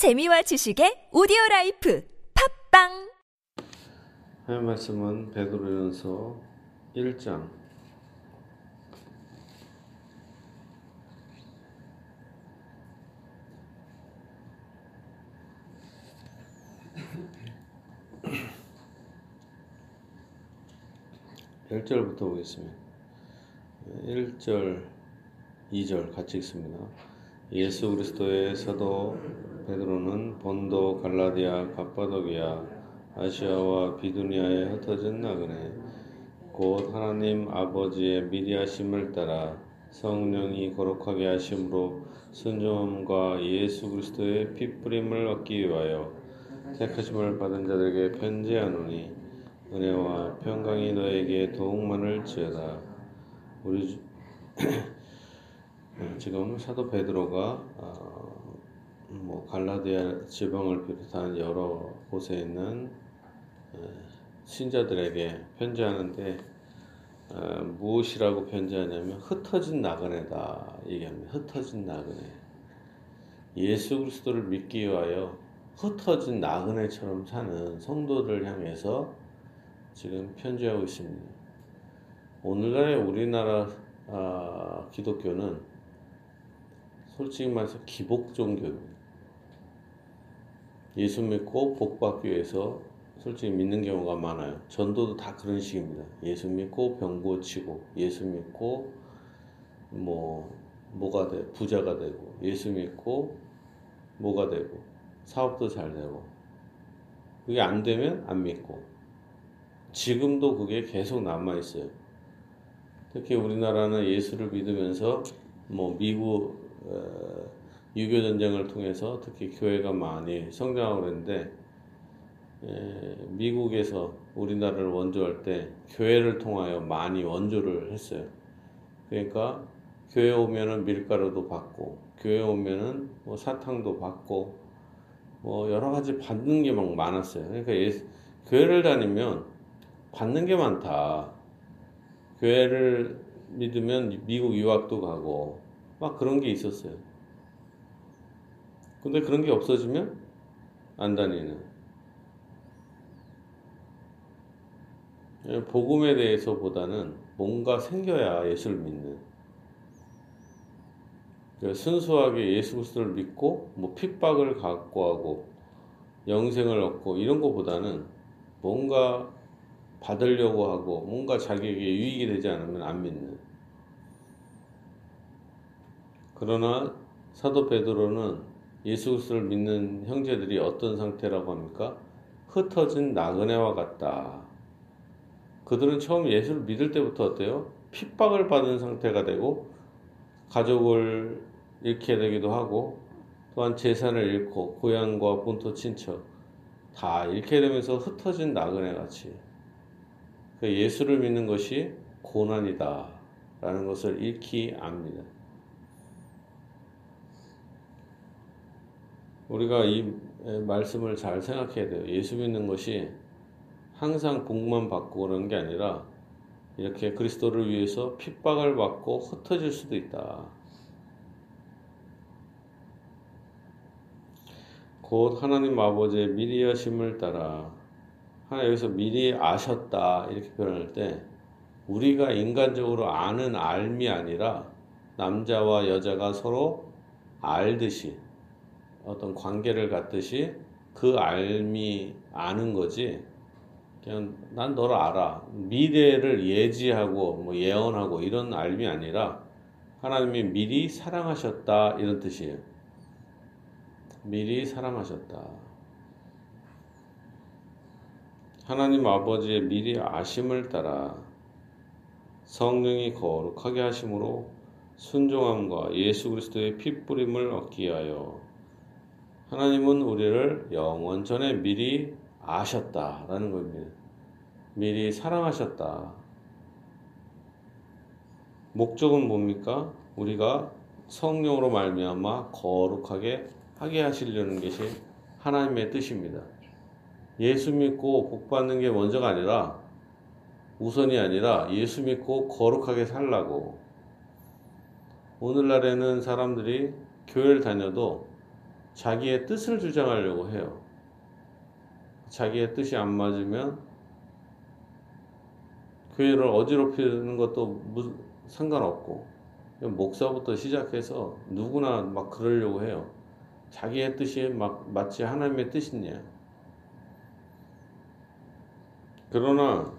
재미와 지식의 오디오 라이프 팝빵! 하나님 말씀은 베드로전서 1장. (1절부터) 보겠습니다. (1절) (2절) 같이 읽습니다. 예수 그리스도의 사도 베드로는 본도 갈라디아 갑바도기아 아시아와 비두니아에 흩어진 나그네. 곧 하나님 아버지의 미리 하심을 따라 성령이 거룩하게 하심으로 순종함과 예수 그리스도의 피뿌림을 얻기 위하여 택하심을 받은 자들에게 편지하노니 은혜와 평강이 너에게 더욱 많을지어다. 우리 지금 사도 베드로가 어, 뭐 갈라디아 지방을 비롯한 여러 곳에 있는 신자들에게 편지하는데 어, 무엇이라고 편지하냐면 흩어진 나그네다 얘기합니다. 흩어진 나그네. 예수 그리스도를 믿기 위하여 흩어진 나그네처럼 사는 성도들 향해서 지금 편지하고 있습니다. 오늘날의 우리나라 아, 기독교는 솔직히 말해서 기복 종교입니다. 예수 믿고 복 받기 위해서 솔직히 믿는 경우가 많아요. 전도도 다 그런 식입니다. 예수 믿고 병 고치고, 예수 믿고 뭐 뭐가 돼 부자가 되고, 예수 믿고 뭐가 되고, 사업도 잘 되고, 그게 안 되면 안 믿고, 지금도 그게 계속 남아 있어요. 특히 우리나라는 예수를 믿으면서 뭐 미국 어, 유교 전쟁을 통해서 특히 교회가 많이 성장하고 그랬는데 에, 미국에서 우리나라를 원조할 때 교회를 통하여 많이 원조를 했어요. 그러니까 교회 오면은 밀가루도 받고 교회 오면은 뭐 사탕도 받고 뭐 여러 가지 받는 게 막 많았어요. 그러니까 예수, 교회를 다니면 받는 게 많다. 교회를 믿으면 미국 유학도 가고 막 그런 게 있었어요. 근데 그런 게 없어지면 안 다니는. 예, 복음에 대해서보다는 뭔가 생겨야 예수를 믿는. 그러니까 순수하게 예수 그리스도를 믿고 뭐 핍박을 갖고 하고 영생을 얻고 이런 것보다는 뭔가 받으려고 하고 뭔가 자기에게 유익이 되지 않으면 안 믿는. 그러나 사도 베드로는 예수 그리스도를 믿는 형제들이 어떤 상태라고 합니까? 흩어진 나그네와 같다. 그들은 처음 예수를 믿을 때부터 어때요? 핍박을 받은 상태가 되고 가족을 잃게 되기도 하고 또한 재산을 잃고 고향과 본토 친척 다 잃게 되면서 흩어진 나그네 같이 그 예수를 믿는 것이 고난이다 라는 것을 익히 압니다. 우리가 이 말씀을 잘 생각해야 돼요. 예수 믿는 것이 항상 복만 받고 그러는 게 아니라 이렇게 그리스도를 위해서 핍박을 받고 흩어질 수도 있다. 곧 하나님 아버지의 미리 하심을 따라 하나 여기서 미리 아셨다 이렇게 표현할 때 우리가 인간적으로 아는 알미 아니라 남자와 여자가 서로 알듯이 어떤 관계를 갖듯이 그 알미 아는 거지. 그냥 난 너를 알아. 미래를 예지하고 뭐 예언하고 이런 알미 아니라 하나님이 미리 사랑하셨다 이런 뜻이에요. 미리 사랑하셨다. 하나님 아버지의 미리 아심을 따라 성령이 거룩하게 하심으로 순종함과 예수 그리스도의 피뿌림을 얻기 위하여 하나님은 우리를 영원 전에 미리 아셨다라는 겁니다. 미리 사랑하셨다. 목적은 뭡니까? 우리가 성령으로 말미암아 거룩하게 하게 하시려는 것이 하나님의 뜻입니다. 예수 믿고 복 받는 게 먼저가 아니라 우선이 아니라 예수 믿고 거룩하게 살라고. 오늘날에는 사람들이 교회를 다녀도 자기의 뜻을 주장하려고 해요. 자기의 뜻이 안 맞으면 교회를 어지럽히는 것도 무, 상관없고 목사부터 시작해서 누구나 막 그러려고 해요. 자기의 뜻이 막 마치 하나님의 뜻이냐. 그러나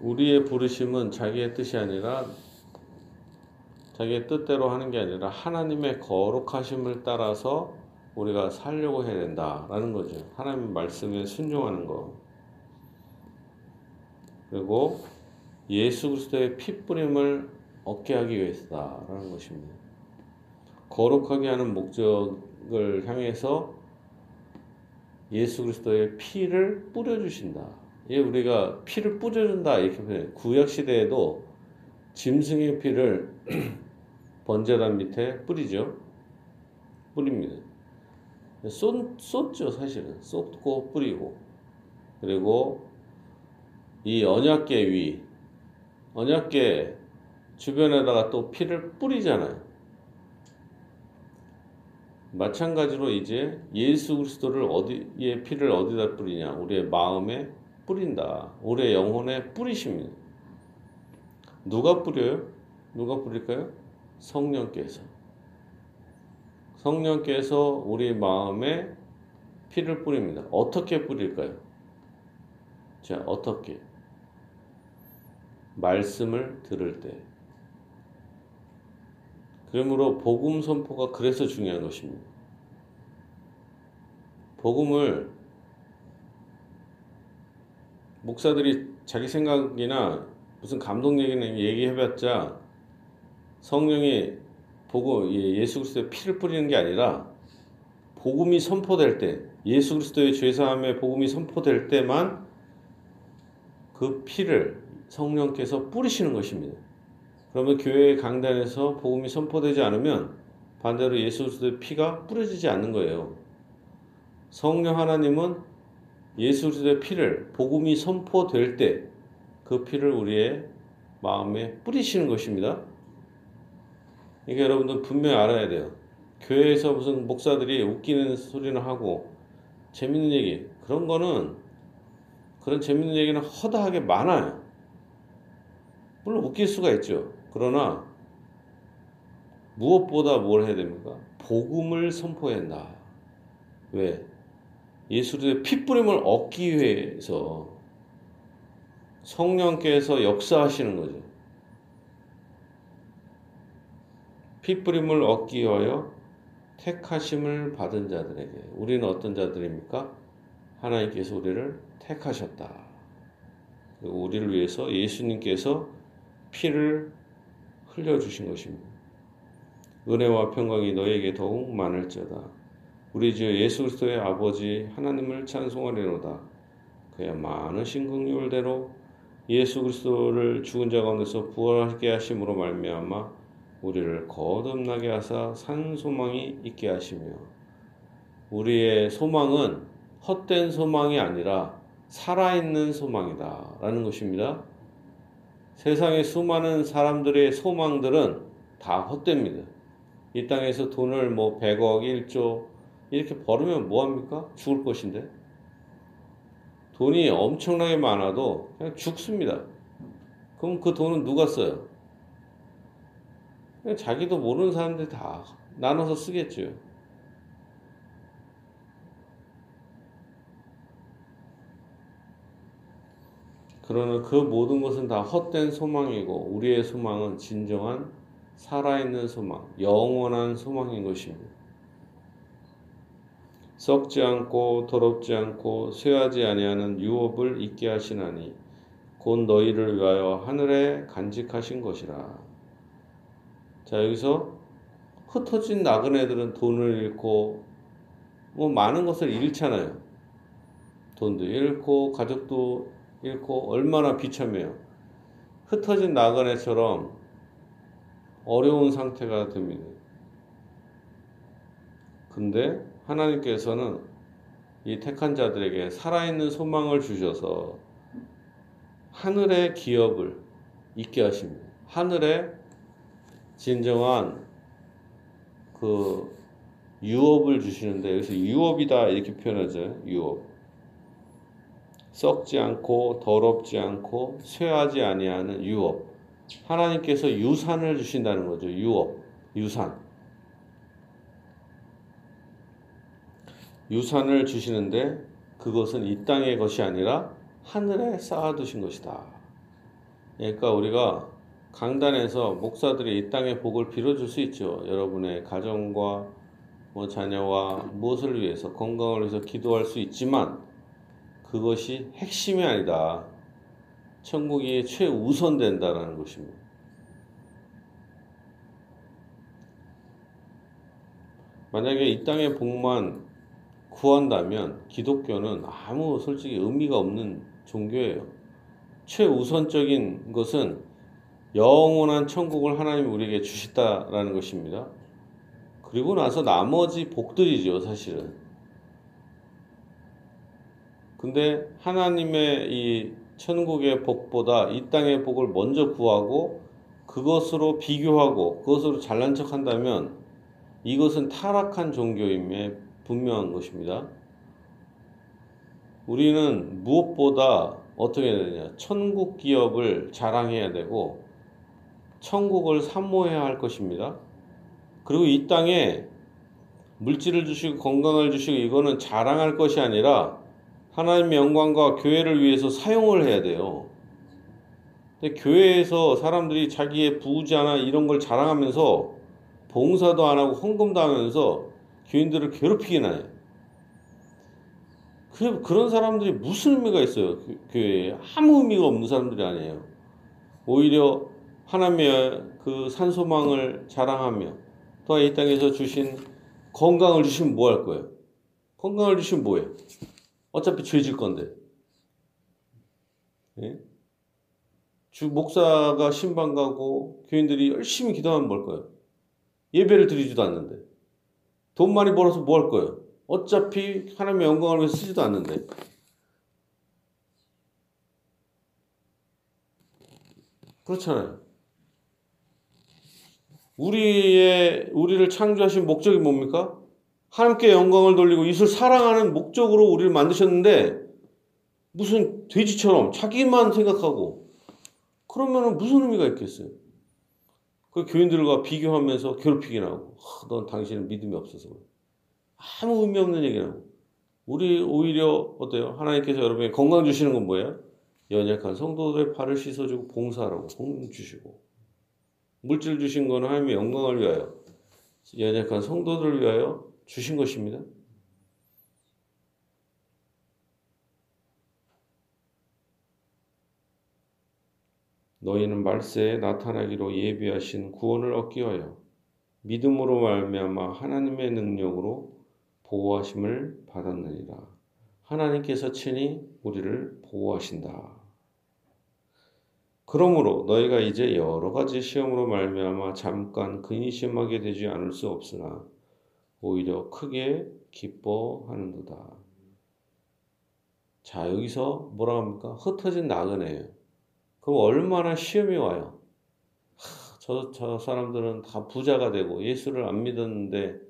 우리의 부르심은 자기의 뜻이 아니라 자기의 뜻대로 하는 게 아니라 하나님의 거룩하심을 따라서 우리가 살려고 해야 된다라는 거죠. 하나님 말씀에 순종하는 거. 그리고 예수 그리스도의 피 뿌림을 얻게 하기 위해서다라는 것입니다. 거룩하게 하는 목적을 향해서 예수 그리스도의 피를 뿌려 주신다. 예, 우리가 피를 뿌려준다 이렇게. 구약 시대에도 짐승의 피를 번제단 밑에 뿌리죠. 뿌립니다. 쏟, 쏟죠, 사실은. 쏟고 뿌리고. 그리고 이 언약계 위, 언약계 주변에다가 또 피를 뿌리잖아요. 마찬가지로 이제 예수 그리스도를 어디에 피를 어디다 뿌리냐? 우리의 마음에 뿌린다. 우리의 영혼에 뿌리십니다. 누가 뿌려요? 누가 뿌릴까요? 성령께서. 성령께서 우리 마음에 피를 뿌립니다. 어떻게 뿌릴까요? 자, 어떻게? 말씀을 들을 때. 그러므로 복음 선포가 그래서 중요한 것입니다. 복음을 목사들이 자기 생각이나 무슨 감동 얘기는 얘기해봤자 성령이 보고 예, 예수 그리스도의 피를 뿌리는 게 아니라 복음이 선포될 때 예수 그리스도의 죄사함의 복음이 선포될 때만 그 피를 성령께서 뿌리시는 것입니다. 그러면 교회 강단에서 복음이 선포되지 않으면 반대로 예수 그리스도의 피가 뿌려지지 않는 거예요. 성령 하나님은 예수 그리스도의 피를 복음이 선포될 때 그 피를 우리의 마음에 뿌리시는 것입니다. 이게 여러분들 분명히 알아야 돼요. 교회에서 무슨 목사들이 웃기는 소리를 하고 재밌는 얘기 그런 거는 그런 재밌는 얘기는 허다하게 많아요. 물론 웃길 수가 있죠. 그러나 무엇보다 뭘 해야 됩니까? 복음을 선포해야 한다. 왜? 예수의 피뿌림을 얻기 위해서 성령께서 역사하시는 거죠. 피뿌림을 얻기 위하여 택하심을 받은 자들에게 우리는 어떤 자들입니까? 하나님께서 우리를 택하셨다. 그리고 우리를 위해서 예수님께서 피를 흘려주신 것입니다. 은혜와 평강이 너에게 더욱 많을지어다. 우리 주 예수 그리스도의 아버지 하나님을 찬송하려노다. 그야 많으신 긍휼대로 예수 그리스도를 죽은 자 가운데서 부활하게 하심으로 말미암아 우리를 거듭나게 하사 산 소망이 있게 하시며 우리의 소망은 헛된 소망이 아니라 살아있는 소망이다 라는 것입니다. 세상의 수많은 사람들의 소망들은 다 헛됩니다. 이 땅에서 돈을 뭐 100억, 1조 이렇게 벌으면 뭐합니까? 죽을 것인데. 돈이 엄청나게 많아도 그냥 죽습니다. 그럼 그 돈은 누가 써요? 자기도 모르는 사람들이 다 나눠서 쓰겠죠. 그러나 그 모든 것은 다 헛된 소망이고 우리의 소망은 진정한 살아있는 소망, 영원한 소망인 것입니다. 썩지 않고 더럽지 않고 쇠하지 아니하는 유업을 있게 하시나니 곧 너희를 위하여 하늘에 간직하신 것이라. 자 여기서 흩어진 나그네들은 돈을 잃고 뭐 많은 것을 잃잖아요. 돈도 잃고 가족도 잃고 얼마나 비참해요. 흩어진 나그네처럼 어려운 상태가 됩니다. 근데 하나님께서는 이 택한 자들에게 살아있는 소망을 주셔서 하늘의 기업을 있게 하십니다. 하늘의 진정한 그 유업을 주시는데 여기서 유업이다 이렇게 표현하죠. 유업. 썩지 않고 더럽지 않고 쇠하지 아니하는 유업. 하나님께서 유산을 주신다는 거죠. 유업, 유산. 유산을 주시는데 그것은 이 땅의 것이 아니라 하늘에 쌓아두신 것이다. 그러니까 우리가 강단에서 목사들이 이 땅의 복을 빌어줄 수 있죠. 여러분의 가정과 뭐 자녀와 무엇을 위해서 건강을 위해서 기도할 수 있지만 그것이 핵심이 아니다. 천국이 최우선 된다라는 것입니다. 만약에 이 땅의 복만 구한다면 기독교는 아무 솔직히 의미가 없는 종교예요. 최우선적인 것은 영원한 천국을 하나님이 우리에게 주셨다라는 것입니다. 그리고 나서 나머지 복들이죠, 사실은. 근데 하나님의 이 천국의 복보다 이 땅의 복을 먼저 구하고 그것으로 비교하고 그것으로 잘난 척 한다면 이것은 타락한 종교임에 분명한 것입니다. 우리는 무엇보다 어떻게 해야 되냐. 천국 기업을 자랑해야 되고 천국을 사모해야 할 것입니다. 그리고 이 땅에 물질을 주시고 건강을 주시고 이거는 자랑할 것이 아니라 하나님의 영광과 교회를 위해서 사용을 해야 돼요. 근데 교회에서 사람들이 자기의 부자나 이런 걸 자랑하면서 봉사도 안 하고 헌금도 하면서 교인들을 괴롭히긴 해요. 그, 그런 사람들이 무슨 의미가 있어요? 교회에. 아무 의미가 없는 사람들이 아니에요. 오히려 하나님의 그 산소망을 자랑하며 또한 이 땅에서 주신 건강을 주시면 뭐 할 거예요? 건강을 주시면 뭐해? 어차피 죄질 건데. 예? 주 목사가 신방 가고 교인들이 열심히 기도하면 뭘 거예요? 예배를 드리지도 않는데. 돈 많이 벌어서 뭐 할 거예요? 어차피 하나님의 영광을 위해서 쓰지도 않는데. 그렇잖아요. 우리의 우리를 창조하신 목적이 뭡니까? 하나님께 영광을 돌리고 이웃을 사랑하는 목적으로 우리를 만드셨는데 무슨 돼지처럼 자기만 생각하고 그러면 무슨 의미가 있겠어요? 그 교인들과 비교하면서 괴롭히긴 하고 넌 당신은 믿음이 없어서. 아무 의미 없는 얘기라고 우리 오히려 어때요? 하나님께서 여러분에게 건강 주시는 건 뭐예요? 연약한 성도들의 발을 씻어주고 봉사하라고 복 주시고 물질 주신 거는 하나님의 영광을 위하여 연약한 성도들을 위하여 주신 것입니다. 너희는 말세에 나타나기로 예비하신 구원을 얻기 위하여 믿음으로 말미암아 하나님의 능력으로 보호하심을 받았느니라. 하나님께서 친히 우리를 보호하신다. 그러므로 너희가 이제 여러 가지 시험으로 말미암아 잠깐 근심하게 되지 않을 수 없으나 오히려 크게 기뻐하는도다. 자 여기서 뭐라 합니까? 흩어진 나그네예요. 그럼 얼마나 시험이 와요? 하, 저, 저 사람들은 다 부자가 되고 예수를 안 믿었는데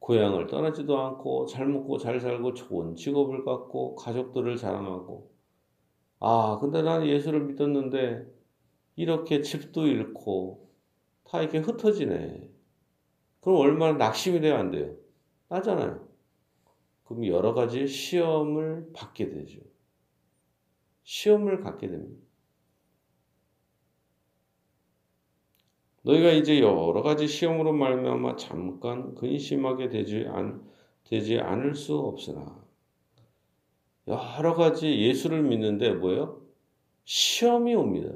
고향을 떠나지도 않고 잘 먹고 잘 살고 좋은 직업을 갖고 가족들을 자랑하고 아, 근데 나는 예수를 믿었는데 이렇게 집도 잃고 다 이렇게 흩어지네. 그럼 얼마나 낙심이 돼야 안 돼요? 나잖아요. 그럼 여러 가지 시험을 받게 되죠. 시험을 갖게 됩니다. 너희가 이제 여러 가지 시험으로 말미암아 잠깐 근심하게 되지 않 되지 않을 수 없으나 여러 가지 예수를 믿는데 뭐예요? 시험이 옵니다.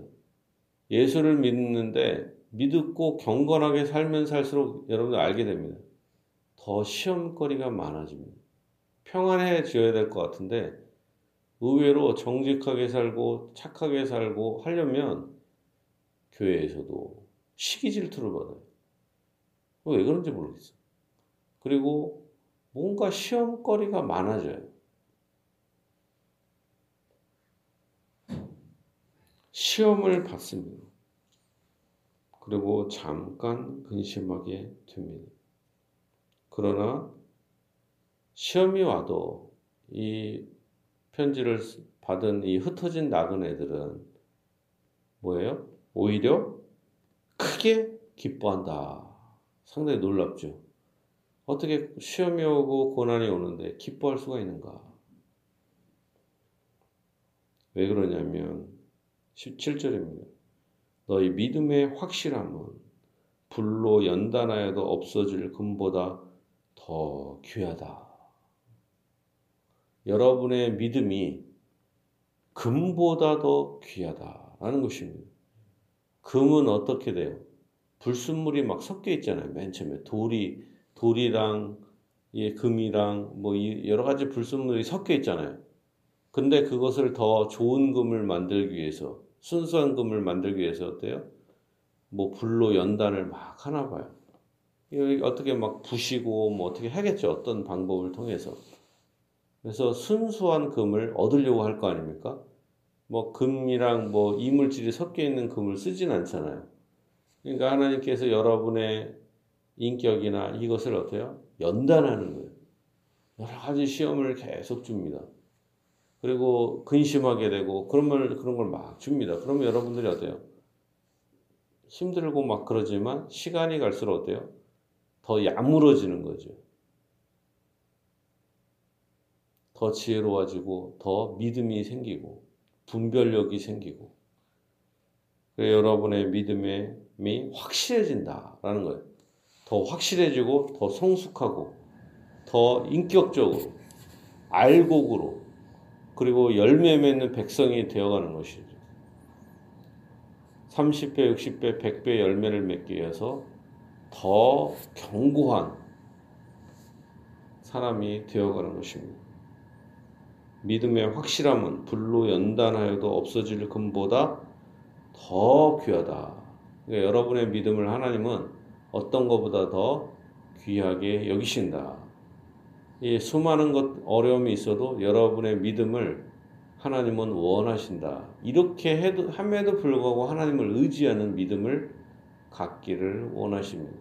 예수를 믿는데 믿고 경건하게 살면 살수록 여러분들 알게 됩니다. 더 시험거리가 많아집니다. 평안해져야 될 것 같은데 의외로 정직하게 살고 착하게 살고 하려면 교회에서도 시기 질투를 받아요. 왜 그런지 모르겠어요. 그리고 뭔가 시험거리가 많아져요. 시험을 받습니다. 그리고 잠깐 근심하게 됩니다. 그러나 시험이 와도 이 편지를 받은 이 흩어진 나그네들은 뭐예요? 오히려 크게 기뻐한다. 상당히 놀랍죠. 어떻게 시험이 오고 고난이 오는데 기뻐할 수가 있는가? 왜 그러냐면 17절입니다. 너희 믿음의 확실함은 불로 연단하여도 없어질 금보다 더 귀하다. 여러분의 믿음이 금보다 더 귀하다라는 것입니다. 금은 어떻게 돼요? 불순물이 막 섞여 있잖아요. 맨 처음에 돌이 돌이랑 예, 금이랑 뭐 여러 가지 불순물이 섞여 있잖아요. 근데 그것을 더 좋은 금을 만들기 위해서 순수한 금을 만들기 위해서 어때요? 뭐 불로 연단을 막 하나 봐요. 어떻게 막 부시고 뭐 어떻게 하겠죠. 어떤 방법을 통해서. 그래서 순수한 금을 얻으려고 할 거 아닙니까? 뭐 금이랑 뭐 이물질이 섞여 있는 금을 쓰진 않잖아요. 그러니까 하나님께서 여러분의 인격이나 이것을 어때요? 연단하는 거예요. 여러 가지 시험을 계속 줍니다. 그리고 근심하게 되고 그런 걸 그런 걸 막 줍니다. 그러면 여러분들이 어때요? 힘들고 막 그러지만 시간이 갈수록 어때요? 더 야물어지는 거죠. 더 지혜로워지고 더 믿음이 생기고 분별력이 생기고 여러분의 믿음이 확실해진다라는 거예요. 더 확실해지고 더 성숙하고 더 인격적으로 알곡으로 그리고 열매 맺는 백성이 되어가는 것이죠. 30배, 60배, 100배 열매를 맺기 위해서 더 견고한 사람이 되어가는 것입니다. 믿음의 확실함은 불로 연단하여도 없어질 금보다 더 귀하다. 그러니까 여러분의 믿음을 하나님은 어떤 것보다 더 귀하게 여기신다. 이 수많은 것 어려움이 있어도 여러분의 믿음을 하나님은 원하신다. 이렇게 해도 함에도 불구하고 하나님을 의지하는 믿음을 갖기를 원하십니다.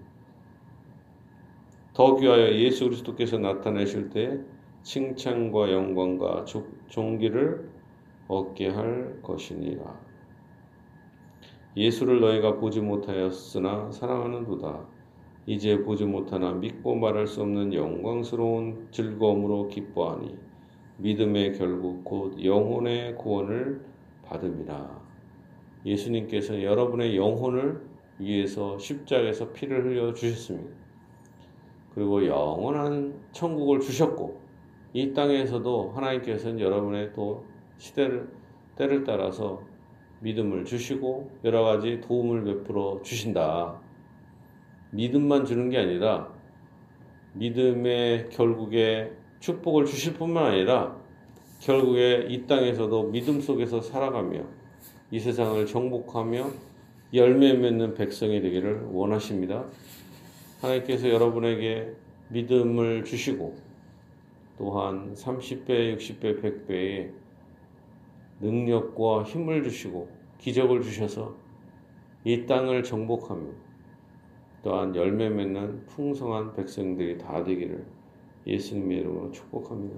더 귀하여 예수 그리스도께서 나타내실 때 칭찬과 영광과 존귀를 얻게 할 것이니라. 예수를 너희가 보지 못하였으나 사랑하는도다. 이제 보지 못하나 믿고 말할 수 없는 영광스러운 즐거움으로 기뻐하니 믿음의 결국 곧 영혼의 구원을 받음이라. 예수님께서 여러분의 영혼을 위해서 십자가에서 피를 흘려 주셨습니다. 그리고 영원한 천국을 주셨고 이 땅에서도 하나님께서는 여러분의 또 시대를 때를 따라서 믿음을 주시고 여러 가지 도움을 베풀어 주신다. 믿음만 주는 게 아니라 믿음의 결국에 축복을 주실 뿐만 아니라 결국에 이 땅에서도 믿음 속에서 살아가며 이 세상을 정복하며 열매 맺는 백성이 되기를 원하십니다. 하나님께서 여러분에게 믿음을 주시고 또한 30배, 60배, 100배의 능력과 힘을 주시고 기적을 주셔서 이 땅을 정복하며 또한 열매 맺는 풍성한 백성들이 다 되기를 예수님의 이름으로 축복합니다.